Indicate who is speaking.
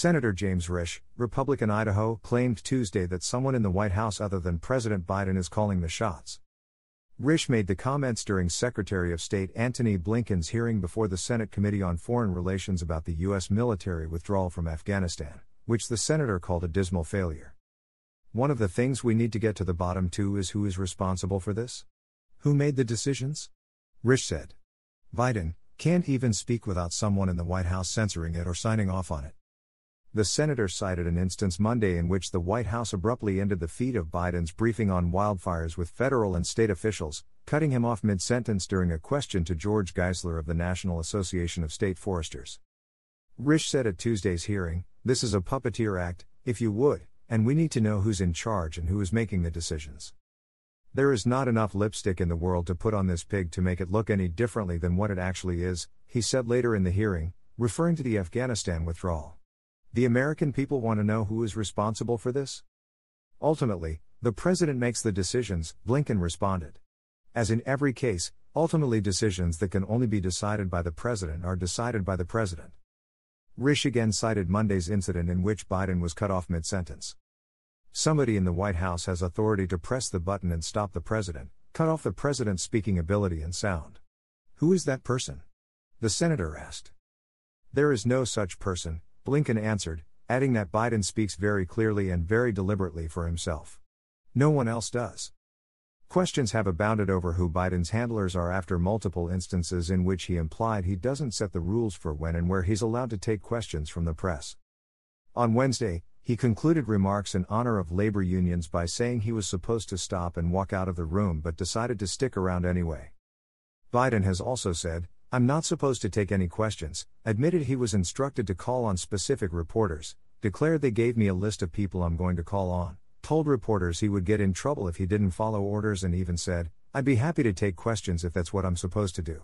Speaker 1: Senator James Risch, Republican Idaho, claimed Tuesday that someone in the White House other than President Biden is calling the shots. Risch made the comments during Secretary of State Antony Blinken's hearing before the Senate Committee on Foreign Relations about the U.S. military withdrawal from Afghanistan, which the senator called a dismal failure. One of the things we need to get to the bottom to is who is responsible for this? Who made the decisions? Risch said. Biden can't even speak without someone in the White House censoring it or signing off on it. The senator cited an instance Monday in which the White House abruptly ended the feed of Biden's briefing on wildfires with federal and state officials, cutting him off mid sentence during a question to George Geissler of the National Association of State Foresters. Risch said at Tuesday's hearing, This is a puppeteer act, if you would, and we need to know who's in charge and who is making the decisions. There is not enough lipstick in the world to put on this pig to make it look any differently than what it actually is, he said later in the hearing, referring to the Afghanistan withdrawal. The American people want to know who is responsible for this? Ultimately, the president makes the decisions, Blinken responded. As in every case, ultimately decisions that can only be decided by the president are decided by the president. Risch again cited Monday's incident in which Biden was cut off mid sentence. Somebody in the White House has authority to press the button and stop the president, cut off the president's speaking ability and sound. Who is that person? The senator asked. There is no such person, Blinken answered, adding that Biden speaks very clearly and very deliberately for himself. No one else does. Questions have abounded over who Biden's handlers are after multiple instances in which he implied he doesn't set the rules for when and where he's allowed to take questions from the press. On Wednesday, he concluded remarks in honor of labor unions by saying he was supposed to stop and walk out of the room but decided to stick around anyway. Biden has also said, I'm not supposed to take any questions, admitted he was instructed to call on specific reporters, declared they gave me a list of people I'm going to call on, told reporters he would get in trouble if he didn't follow orders, and even said, I'd be happy to take questions if that's what I'm supposed to do.